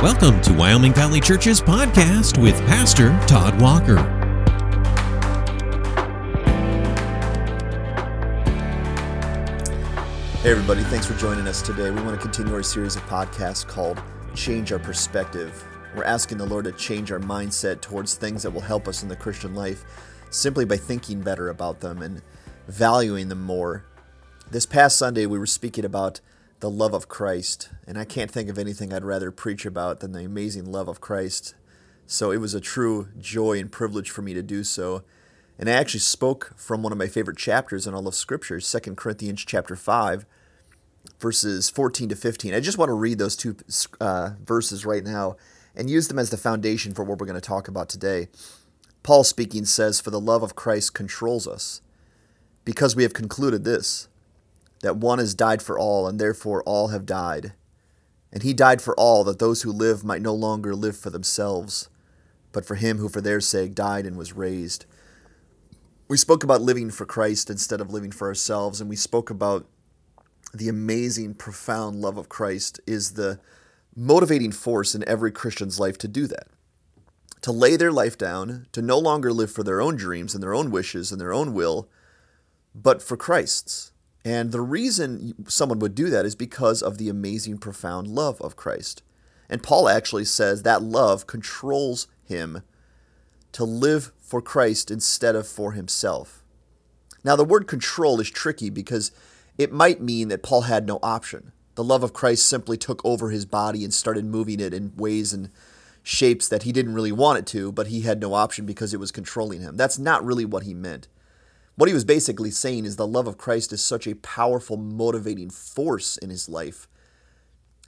Welcome to Wyoming Valley Church's podcast with Pastor Todd Walker. Hey, everybody, thanks for joining us today. We want to continue our series of podcasts called Change Our Perspective. We're asking the Lord to change our mindset towards things that will help us in the Christian life simply by thinking better about them and valuing them more. This past Sunday, we were speaking about the love of Christ. And I can't think of anything I'd rather preach about than the amazing love of Christ. So it was a true joy and privilege for me to do so. And I actually spoke from one of my favorite chapters in all of Scripture, 2 Corinthians chapter 5, verses 14 to 15. I just want to read those two uh, verses right now and use them as the foundation for what we're going to talk about today. Paul speaking says, For the love of Christ controls us, because we have concluded this that one has died for all, and therefore all have died. And he died for all, that those who live might no longer live for themselves, but for him who for their sake died and was raised. We spoke about living for Christ instead of living for ourselves, and we spoke about the amazing, profound love of Christ is the motivating force in every Christian's life to do that. To lay their life down, to no longer live for their own dreams and their own wishes and their own will, but for Christ's and the reason someone would do that is because of the amazing, profound love of Christ. And Paul actually says that love controls him to live for Christ instead of for himself. Now, the word control is tricky because it might mean that Paul had no option. The love of Christ simply took over his body and started moving it in ways and shapes that he didn't really want it to, but he had no option because it was controlling him. That's not really what he meant. What he was basically saying is the love of Christ is such a powerful motivating force in his life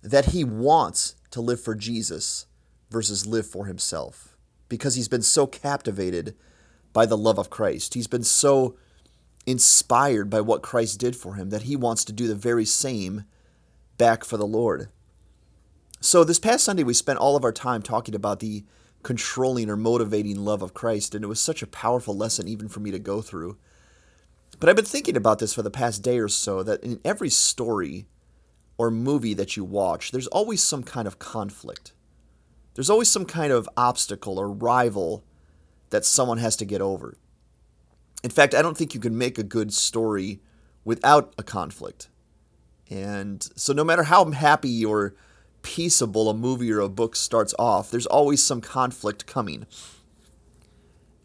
that he wants to live for Jesus versus live for himself because he's been so captivated by the love of Christ. He's been so inspired by what Christ did for him that he wants to do the very same back for the Lord. So, this past Sunday, we spent all of our time talking about the controlling or motivating love of Christ, and it was such a powerful lesson even for me to go through. But I've been thinking about this for the past day or so that in every story or movie that you watch, there's always some kind of conflict. There's always some kind of obstacle or rival that someone has to get over. In fact, I don't think you can make a good story without a conflict. And so, no matter how happy or peaceable a movie or a book starts off, there's always some conflict coming.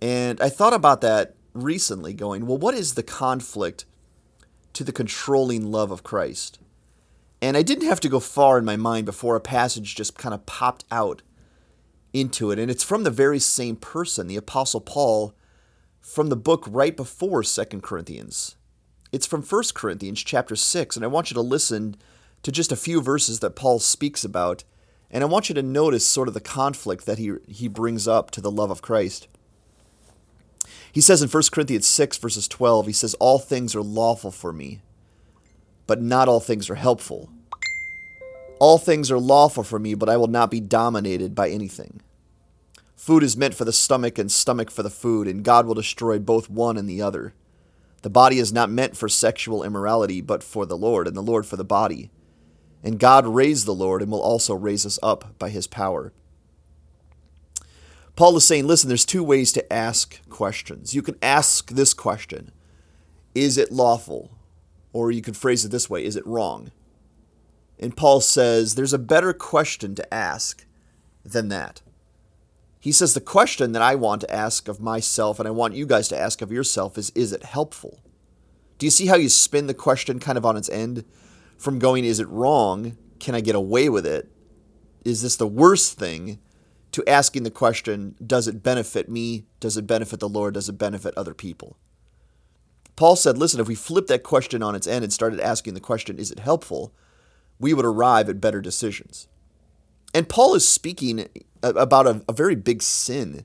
And I thought about that recently going, well, what is the conflict to the controlling love of Christ? And I didn't have to go far in my mind before a passage just kind of popped out into it. And it's from the very same person, the Apostle Paul, from the book right before Second Corinthians. It's from First Corinthians chapter 6. And I want you to listen to just a few verses that Paul speaks about. And I want you to notice sort of the conflict that he, he brings up to the love of Christ. He says in 1 Corinthians 6, verses 12, he says, All things are lawful for me, but not all things are helpful. All things are lawful for me, but I will not be dominated by anything. Food is meant for the stomach, and stomach for the food, and God will destroy both one and the other. The body is not meant for sexual immorality, but for the Lord, and the Lord for the body. And God raised the Lord, and will also raise us up by his power. Paul is saying, listen, there's two ways to ask questions. You can ask this question Is it lawful? Or you could phrase it this way Is it wrong? And Paul says, there's a better question to ask than that. He says, the question that I want to ask of myself and I want you guys to ask of yourself is, is it helpful? Do you see how you spin the question kind of on its end? From going, is it wrong? Can I get away with it? Is this the worst thing? To asking the question, does it benefit me? Does it benefit the Lord? Does it benefit other people? Paul said, listen, if we flip that question on its end and started asking the question, is it helpful? We would arrive at better decisions. And Paul is speaking about a, a very big sin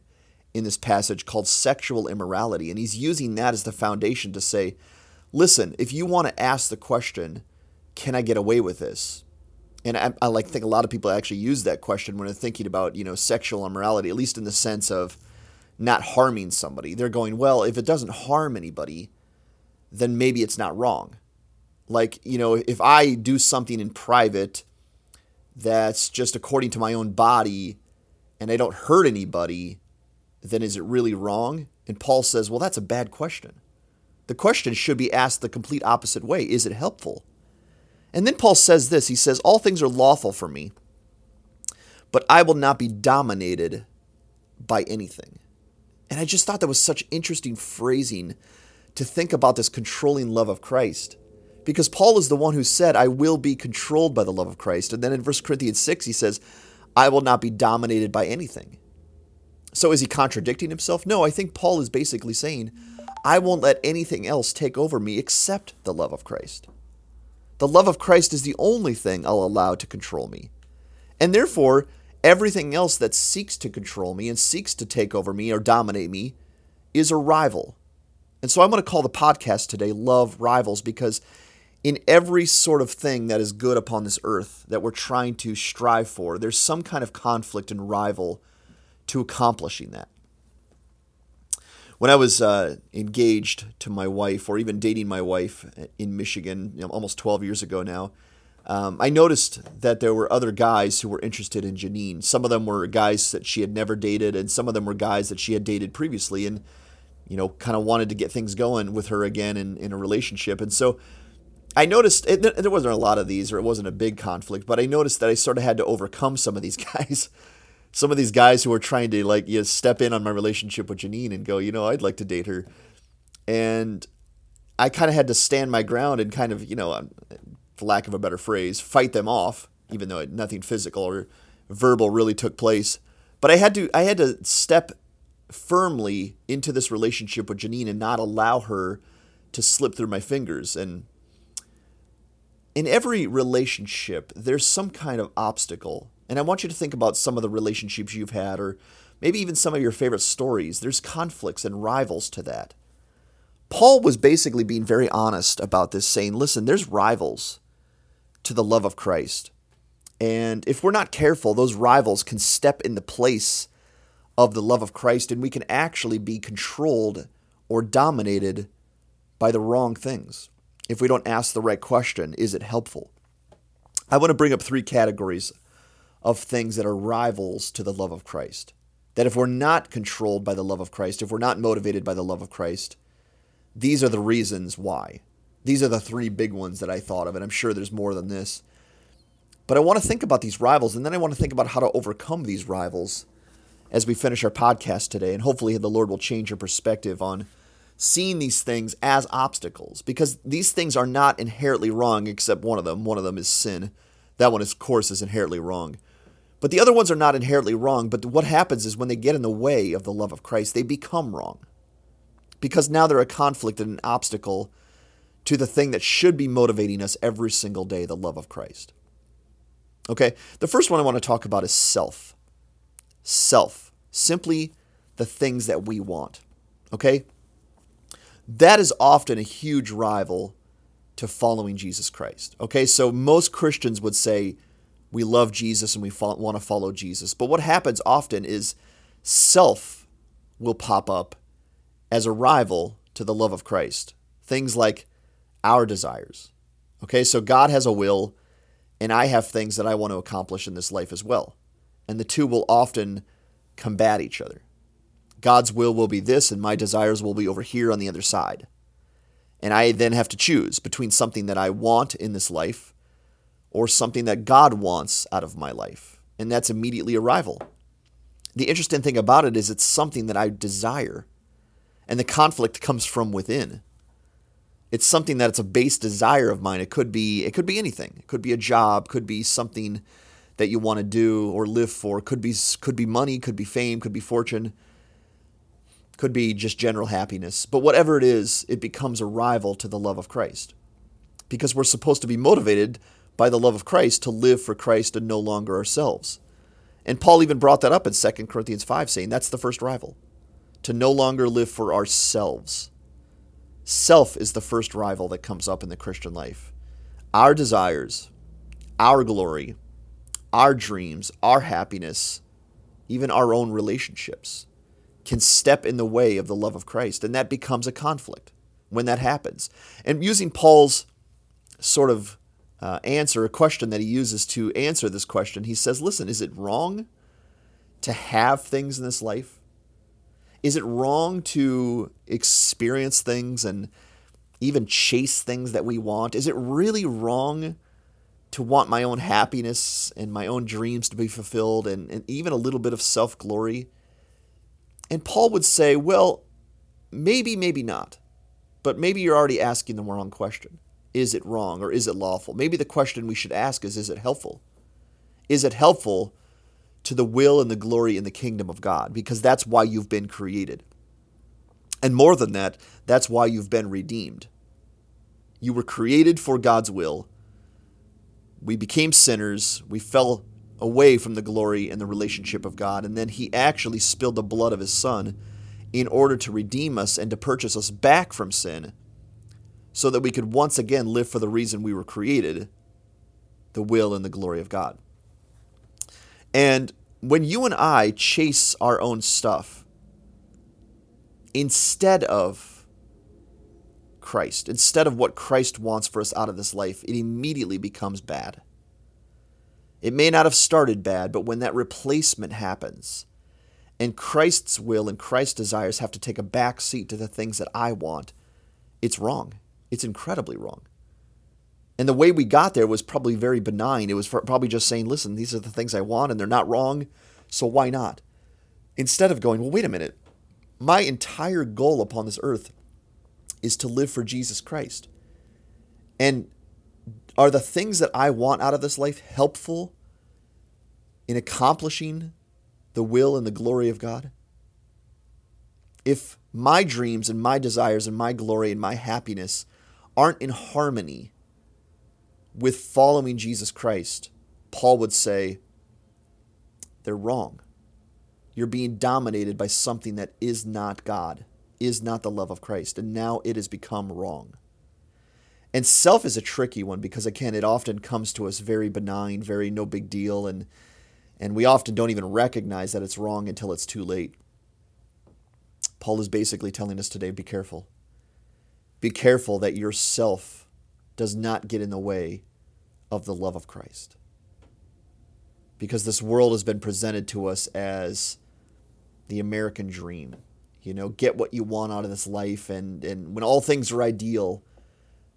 in this passage called sexual immorality. And he's using that as the foundation to say, listen, if you want to ask the question, can I get away with this? And I, I, like think a lot of people actually use that question when they're thinking about you know sexual immorality, at least in the sense of not harming somebody. They're going, well, if it doesn't harm anybody, then maybe it's not wrong. Like you know, if I do something in private that's just according to my own body and I don't hurt anybody, then is it really wrong? And Paul says, well, that's a bad question. The question should be asked the complete opposite way Is it helpful? And then Paul says this He says, All things are lawful for me, but I will not be dominated by anything. And I just thought that was such interesting phrasing to think about this controlling love of Christ. Because Paul is the one who said, I will be controlled by the love of Christ. And then in 1 Corinthians 6, he says, I will not be dominated by anything. So is he contradicting himself? No, I think Paul is basically saying, I won't let anything else take over me except the love of Christ. The love of Christ is the only thing I'll allow to control me. And therefore, everything else that seeks to control me and seeks to take over me or dominate me is a rival. And so I'm going to call the podcast today Love Rivals because in every sort of thing that is good upon this earth that we're trying to strive for, there's some kind of conflict and rival to accomplishing that. When I was uh, engaged to my wife, or even dating my wife in Michigan, you know, almost 12 years ago now, um, I noticed that there were other guys who were interested in Janine. Some of them were guys that she had never dated, and some of them were guys that she had dated previously, and you know, kind of wanted to get things going with her again in, in a relationship. And so I noticed it, there wasn't a lot of these, or it wasn't a big conflict, but I noticed that I sort of had to overcome some of these guys. Some of these guys who are trying to like you know, step in on my relationship with Janine and go, you know, I'd like to date her, and I kind of had to stand my ground and kind of, you know, um, for lack of a better phrase, fight them off, even though nothing physical or verbal really took place. But I had to, I had to step firmly into this relationship with Janine and not allow her to slip through my fingers and in every relationship, there's some kind of obstacle. And I want you to think about some of the relationships you've had, or maybe even some of your favorite stories. There's conflicts and rivals to that. Paul was basically being very honest about this, saying, listen, there's rivals to the love of Christ. And if we're not careful, those rivals can step in the place of the love of Christ, and we can actually be controlled or dominated by the wrong things if we don't ask the right question, is it helpful? I want to bring up three categories of things that are rivals to the love of Christ. That if we're not controlled by the love of Christ, if we're not motivated by the love of Christ, these are the reasons why. These are the three big ones that I thought of, and I'm sure there's more than this. But I want to think about these rivals, and then I want to think about how to overcome these rivals as we finish our podcast today. And hopefully, the Lord will change your perspective on seeing these things as obstacles because these things are not inherently wrong except one of them. One of them is sin. That one, of course, is inherently wrong. But the other ones are not inherently wrong. But what happens is when they get in the way of the love of Christ, they become wrong. Because now they're a conflict and an obstacle to the thing that should be motivating us every single day the love of Christ. Okay, the first one I want to talk about is self. Self. Simply the things that we want. Okay? that is often a huge rival to following Jesus Christ. Okay, so most Christians would say we love Jesus and we want to follow Jesus. But what happens often is self will pop up as a rival to the love of Christ. Things like our desires. Okay, so God has a will, and I have things that I want to accomplish in this life as well. And the two will often combat each other. God's will will be this, and my desires will be over here on the other side. And I then have to choose between something that I want in this life or something that God wants out of my life. And that's immediately a rival. The interesting thing about it is it's something that I desire. And the conflict comes from within. It's something that it's a base desire of mine. It could be it could be anything. It could be a job, could be something that you want to do or live for. Could be could be money, could be fame, could be fortune could be just general happiness. But whatever it is, it becomes a rival to the love of Christ. Because we're supposed to be motivated by the love of Christ to live for Christ and no longer ourselves. And Paul even brought that up in 2 Corinthians 5, saying that's the first rival to no longer live for ourselves. Self is the first rival that comes up in the Christian life. Our desires, our glory, our dreams, our happiness, even our own relationships can step in the way of the love of Christ. And that becomes a conflict when that happens. And using Paul's sort of uh, answer, a question that he uses to answer this question. He says, Listen, is it wrong to have things in this life? Is it wrong to experience things and even chase things that we want? Is it really wrong to want my own happiness and my own dreams to be fulfilled and, and even a little bit of self glory? And Paul would say, Well, maybe, maybe not. But maybe you're already asking the wrong question. Is it wrong or is it lawful? Maybe the question we should ask is Is it helpful? Is it helpful to the will and the glory in the kingdom of God? Because that's why you've been created. And more than that, that's why you've been redeemed. You were created for God's will. We became sinners. We fell away from the glory and the relationship of God. And then He actually spilled the blood of His Son in order to redeem us and to purchase us back from sin so that we could once again live for the reason we were created the will and the glory of God. And when you and I chase our own stuff instead of Christ, instead of what Christ wants for us out of this life, it immediately becomes bad. It may not have started bad, but when that replacement happens, and Christ's will and Christ's desires have to take a back seat to the things that I want, it's wrong. It's incredibly wrong. And the way we got there was probably very benign. It was probably just saying, listen, these are the things I want and they're not wrong, so why not? Instead of going, well, wait a minute. My entire goal upon this earth is to live for Jesus Christ. And are the things that I want out of this life helpful in accomplishing the will and the glory of God? If my dreams and my desires and my glory and my happiness aren't in harmony with following Jesus Christ, Paul would say they're wrong. You're being dominated by something that is not God, is not the love of Christ, and now it has become wrong. And self is a tricky one because again, it often comes to us very benign, very no big deal, and and we often don't even recognize that it's wrong until it's too late. Paul is basically telling us today be careful. Be careful that yourself does not get in the way of the love of Christ. Because this world has been presented to us as the American dream. You know, get what you want out of this life, and, and when all things are ideal,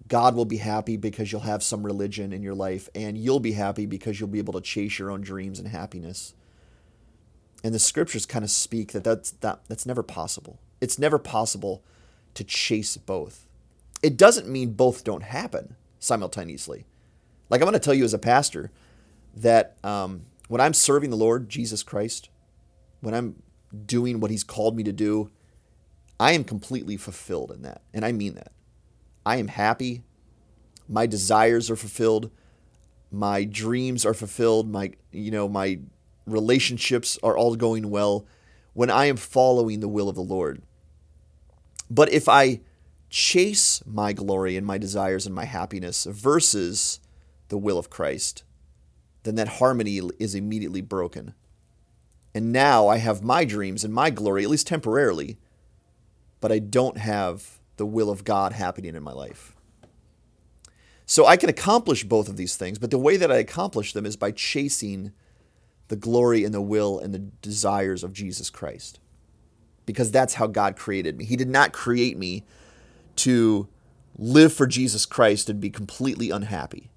God will be happy because you'll have some religion in your life, and you'll be happy because you'll be able to chase your own dreams and happiness. And the scriptures kind of speak that that's, that, that's never possible. It's never possible to chase both. It doesn't mean both don't happen simultaneously. Like I'm going to tell you as a pastor that um, when I'm serving the Lord Jesus Christ, when I'm doing what He's called me to do, I am completely fulfilled in that. And I mean that. I am happy. My desires are fulfilled. My dreams are fulfilled. My, you know, my relationships are all going well when I am following the will of the Lord. But if I chase my glory and my desires and my happiness versus the will of Christ, then that harmony is immediately broken. And now I have my dreams and my glory, at least temporarily, but I don't have the will of God happening in my life. So I can accomplish both of these things, but the way that I accomplish them is by chasing the glory and the will and the desires of Jesus Christ. Because that's how God created me. He did not create me to live for Jesus Christ and be completely unhappy.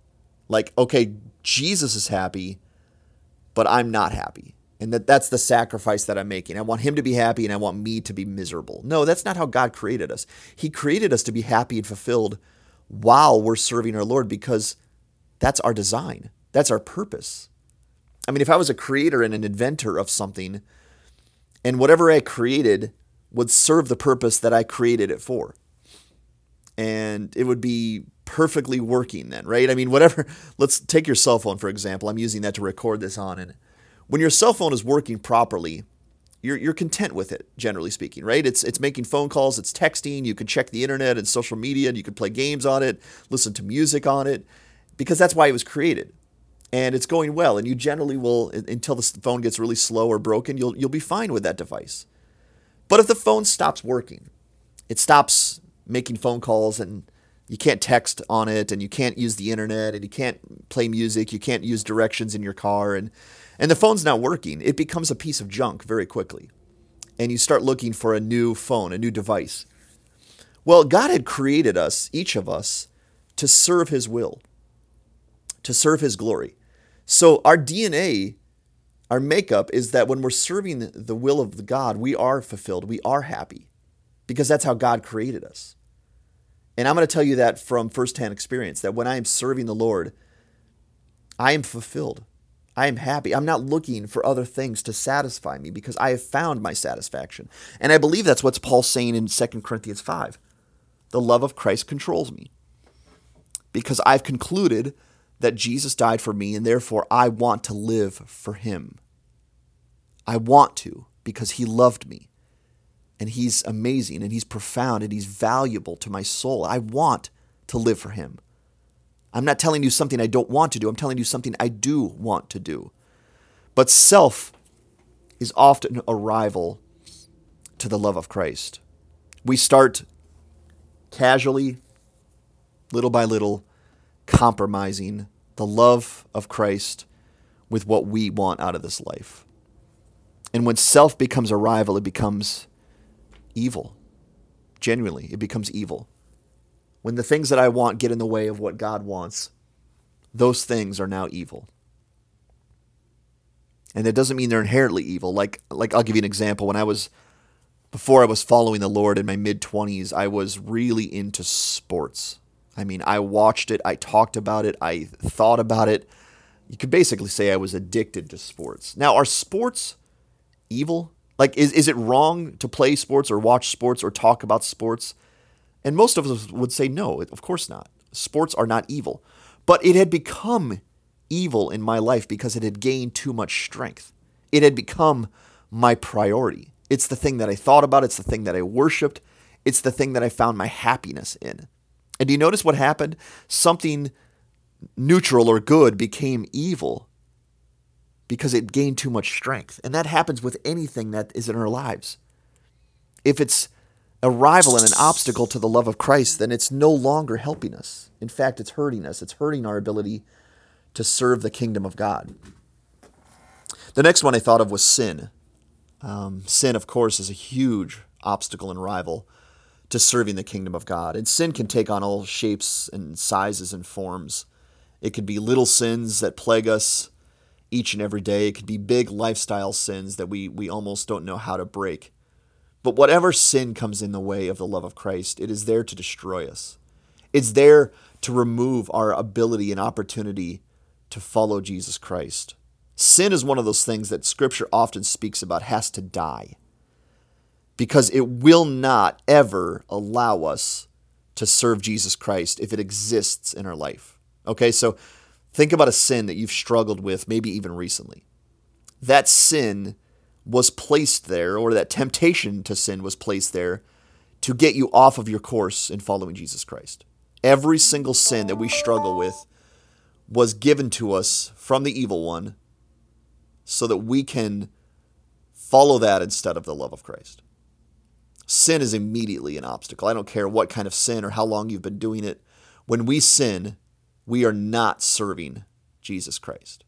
Like, okay, Jesus is happy, but I'm not happy and that that's the sacrifice that I'm making. I want him to be happy and I want me to be miserable. No, that's not how God created us. He created us to be happy and fulfilled while we're serving our Lord because that's our design. That's our purpose. I mean, if I was a creator and an inventor of something and whatever I created would serve the purpose that I created it for. And it would be perfectly working then, right? I mean, whatever, let's take your cell phone, for example. I'm using that to record this on. And when your cell phone is working properly, you're, you're content with it, generally speaking, right? It's, it's making phone calls, it's texting, you can check the internet and social media, and you can play games on it, listen to music on it, because that's why it was created. And it's going well, and you generally will, until the phone gets really slow or broken, you'll, you'll be fine with that device. But if the phone stops working, it stops making phone calls and You can't text on it, and you can't use the internet, and you can't play music. You can't use directions in your car, and and the phone's not working. It becomes a piece of junk very quickly, and you start looking for a new phone, a new device. Well, God had created us, each of us, to serve His will, to serve His glory. So our DNA, our makeup is that when we're serving the will of God, we are fulfilled, we are happy, because that's how God created us. And I'm going to tell you that from firsthand experience that when I am serving the Lord, I am fulfilled. I am happy. I'm not looking for other things to satisfy me because I have found my satisfaction. And I believe that's what Paul's saying in 2 Corinthians 5. The love of Christ controls me because I've concluded that Jesus died for me and therefore I want to live for him. I want to because he loved me and he's amazing and he's profound and he's valuable to my soul. I want to live for him. I'm not telling you something I don't want to do, I'm telling you something I do want to do. But self is often a rival to the love of Christ. We start casually, little by little, compromising the love of Christ with what we want out of this life. And when self becomes a rival, it becomes evil. Genuinely, it becomes evil. When the things that I want get in the way of what God wants, those things are now evil. And it doesn't mean they're inherently evil. Like like I'll give you an example. When I was before I was following the Lord in my mid 20s, I was really into sports. I mean, I watched it, I talked about it, I thought about it. You could basically say I was addicted to sports. Now, are sports evil? Like, is, is it wrong to play sports or watch sports or talk about sports? And most of us would say no, of course not. Sports are not evil. But it had become evil in my life because it had gained too much strength. It had become my priority. It's the thing that I thought about, it's the thing that I worshiped, it's the thing that I found my happiness in. And do you notice what happened? Something neutral or good became evil because it gained too much strength. And that happens with anything that is in our lives. If it's a rival and an obstacle to the love of Christ, then it's no longer helping us. In fact, it's hurting us, it's hurting our ability to serve the kingdom of God. The next one I thought of was sin. Um, sin, of course, is a huge obstacle and rival to serving the kingdom of God. And sin can take on all shapes and sizes and forms. It could be little sins that plague us each and every day. It could be big lifestyle sins that we, we almost don't know how to break. But whatever sin comes in the way of the love of Christ, it is there to destroy us. It's there to remove our ability and opportunity to follow Jesus Christ. Sin is one of those things that Scripture often speaks about has to die because it will not ever allow us to serve Jesus Christ if it exists in our life. Okay, so think about a sin that you've struggled with, maybe even recently. That sin was placed there, or that temptation to sin was placed there to get you off of your course in following Jesus Christ. Every single sin that we struggle with was given to us from the evil one so that we can follow that instead of the love of Christ. Sin is immediately an obstacle. I don't care what kind of sin or how long you've been doing it. When we sin, we are not serving Jesus Christ.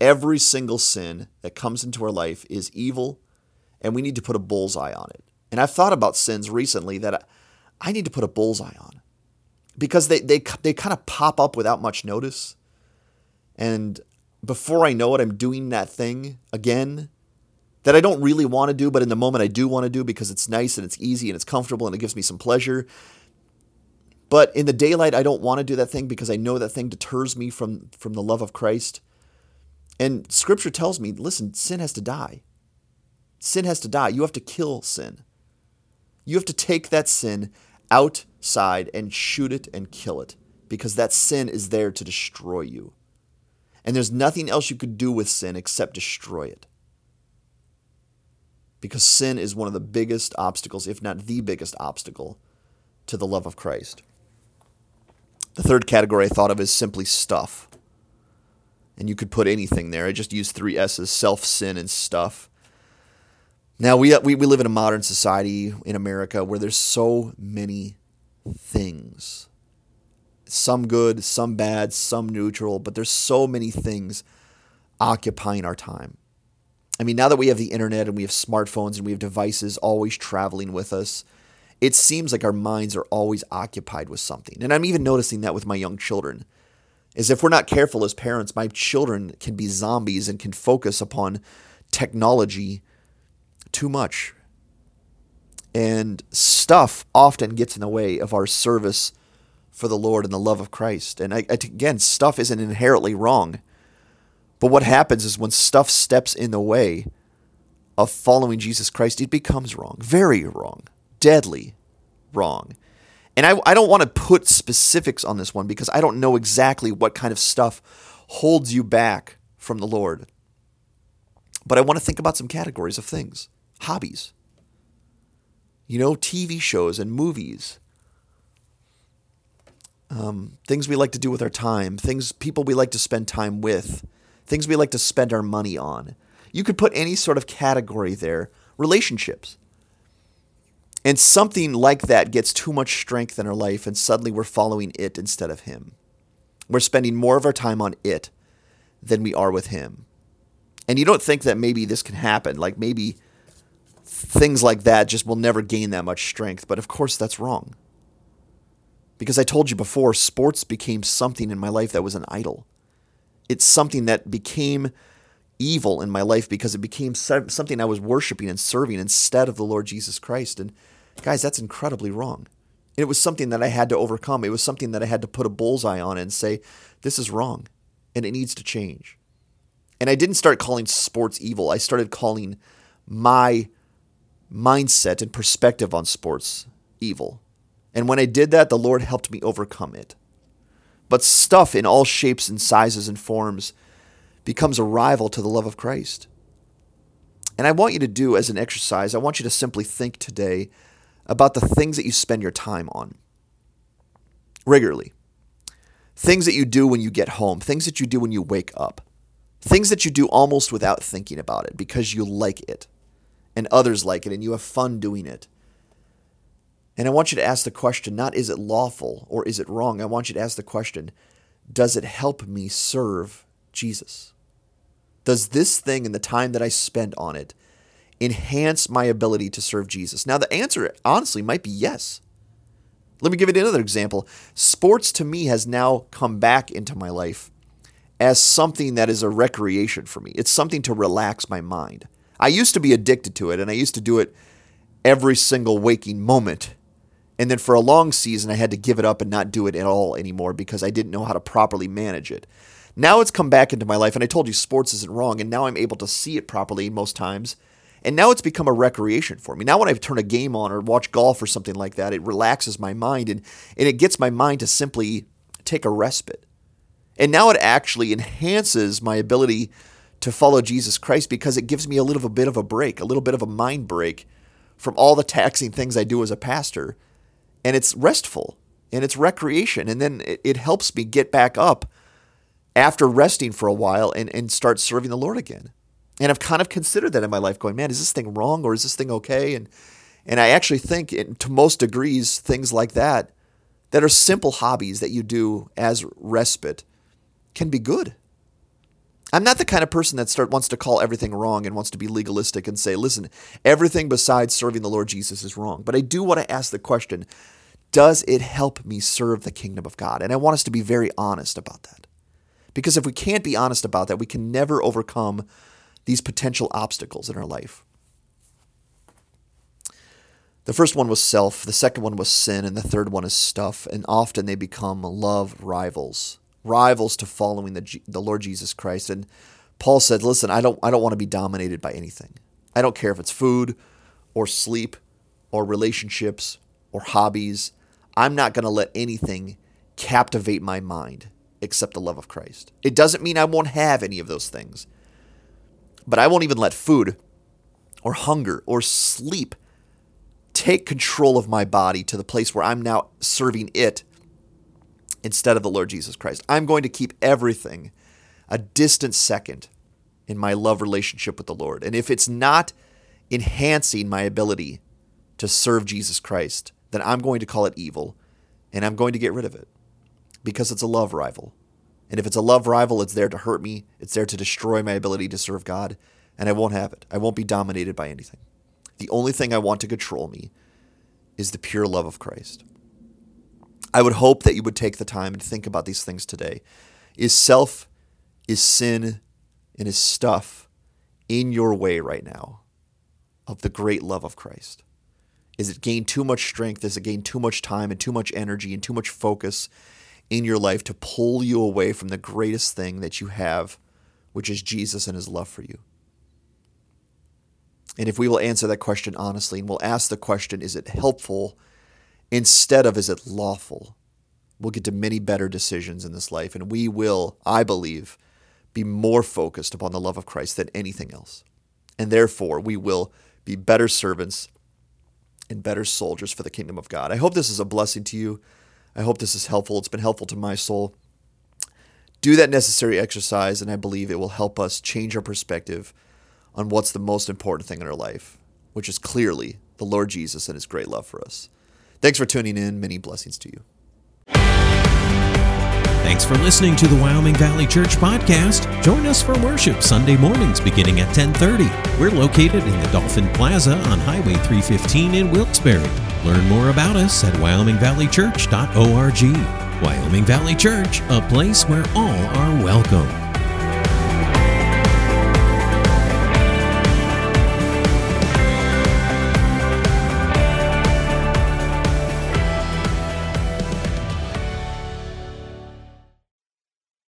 Every single sin that comes into our life is evil, and we need to put a bullseye on it. And I've thought about sins recently that I need to put a bullseye on because they, they, they kind of pop up without much notice. And before I know it, I'm doing that thing again that I don't really want to do, but in the moment I do want to do because it's nice and it's easy and it's comfortable and it gives me some pleasure. But in the daylight, I don't want to do that thing because I know that thing deters me from, from the love of Christ. And scripture tells me listen, sin has to die. Sin has to die. You have to kill sin. You have to take that sin outside and shoot it and kill it because that sin is there to destroy you. And there's nothing else you could do with sin except destroy it because sin is one of the biggest obstacles, if not the biggest obstacle, to the love of Christ. The third category I thought of is simply stuff. And you could put anything there. I just used three S's self, sin, and stuff. Now, we, uh, we, we live in a modern society in America where there's so many things. some good, some bad, some neutral, but there's so many things occupying our time. I mean, now that we have the internet and we have smartphones and we have devices always traveling with us, it seems like our minds are always occupied with something. And I'm even noticing that with my young children. Is if we're not careful as parents, my children can be zombies and can focus upon technology too much. And stuff often gets in the way of our service for the Lord and the love of Christ. And I, again, stuff isn't inherently wrong. But what happens is when stuff steps in the way of following Jesus Christ, it becomes wrong, very wrong, deadly wrong. And I, I don't want to put specifics on this one because I don't know exactly what kind of stuff holds you back from the Lord. But I want to think about some categories of things hobbies, you know, TV shows and movies, um, things we like to do with our time, things people we like to spend time with, things we like to spend our money on. You could put any sort of category there. Relationships. And something like that gets too much strength in our life, and suddenly we're following it instead of Him. We're spending more of our time on it than we are with Him. And you don't think that maybe this can happen. Like maybe things like that just will never gain that much strength. But of course, that's wrong. Because I told you before, sports became something in my life that was an idol it's something that became evil in my life because it became something I was worshiping and serving instead of the Lord Jesus Christ. And guys, that's incredibly wrong. It was something that I had to overcome. It was something that I had to put a bullseye on and say, this is wrong and it needs to change. And I didn't start calling sports evil. I started calling my mindset and perspective on sports evil. And when I did that, the Lord helped me overcome it but stuff in all shapes and sizes and forms becomes a rival to the love of Christ. And I want you to do as an exercise, I want you to simply think today about the things that you spend your time on regularly. Things that you do when you get home, things that you do when you wake up, things that you do almost without thinking about it because you like it and others like it and you have fun doing it. And I want you to ask the question not is it lawful or is it wrong? I want you to ask the question does it help me serve Jesus? Does this thing and the time that I spend on it enhance my ability to serve Jesus? Now, the answer honestly might be yes. Let me give you another example. Sports to me has now come back into my life as something that is a recreation for me. It's something to relax my mind. I used to be addicted to it and I used to do it every single waking moment and then for a long season, I had to give it up and not do it at all anymore because I didn't know how to properly manage it. Now it's come back into my life, and I told you sports isn't wrong, and now I'm able to see it properly most times. And now it's become a recreation for me. Now, when I turn a game on or watch golf or something like that, it relaxes my mind and, and it gets my mind to simply take a respite. And now it actually enhances my ability to follow Jesus Christ because it gives me a little bit of a break, a little bit of a mind break from all the taxing things I do as a pastor and it's restful and it's recreation. And then it, it helps me get back up after resting for a while and, and start serving the Lord again. And I've kind of considered that in my life, going, man, is this thing wrong or is this thing okay? And and I actually think, in, to most degrees, things like that, that are simple hobbies that you do as respite, can be good. I'm not the kind of person that start wants to call everything wrong and wants to be legalistic and say, listen, everything besides serving the Lord Jesus is wrong. But I do want to ask the question, does it help me serve the kingdom of God? And I want us to be very honest about that. Because if we can't be honest about that, we can never overcome these potential obstacles in our life. The first one was self, the second one was sin, and the third one is stuff. And often they become love rivals, rivals to following the, the Lord Jesus Christ. And Paul said, Listen, I don't, I don't want to be dominated by anything. I don't care if it's food or sleep or relationships or hobbies. I'm not going to let anything captivate my mind except the love of Christ. It doesn't mean I won't have any of those things, but I won't even let food or hunger or sleep take control of my body to the place where I'm now serving it instead of the Lord Jesus Christ. I'm going to keep everything a distant second in my love relationship with the Lord. And if it's not enhancing my ability to serve Jesus Christ, then I'm going to call it evil and I'm going to get rid of it. because it's a love rival. And if it's a love rival, it's there to hurt me, it's there to destroy my ability to serve God, and I won't have it. I won't be dominated by anything. The only thing I want to control me is the pure love of Christ. I would hope that you would take the time and think about these things today. Is self, is sin, and is stuff in your way right now of the great love of Christ? Is it gain too much strength? Is it gain too much time and too much energy and too much focus in your life to pull you away from the greatest thing that you have, which is Jesus and his love for you? And if we will answer that question honestly and we'll ask the question, is it helpful instead of is it lawful? We'll get to many better decisions in this life. And we will, I believe, be more focused upon the love of Christ than anything else. And therefore, we will be better servants and better soldiers for the kingdom of God. I hope this is a blessing to you. I hope this is helpful. It's been helpful to my soul. Do that necessary exercise, and I believe it will help us change our perspective on what's the most important thing in our life, which is clearly the Lord Jesus and his great love for us. Thanks for tuning in. Many blessings to you. Thanks for listening to the Wyoming Valley Church podcast. Join us for worship Sunday mornings beginning at 10:30. We're located in the Dolphin Plaza on Highway 315 in Wilkes-Barre. Learn more about us at wyomingvalleychurch.org. Wyoming Valley Church, a place where all are welcome.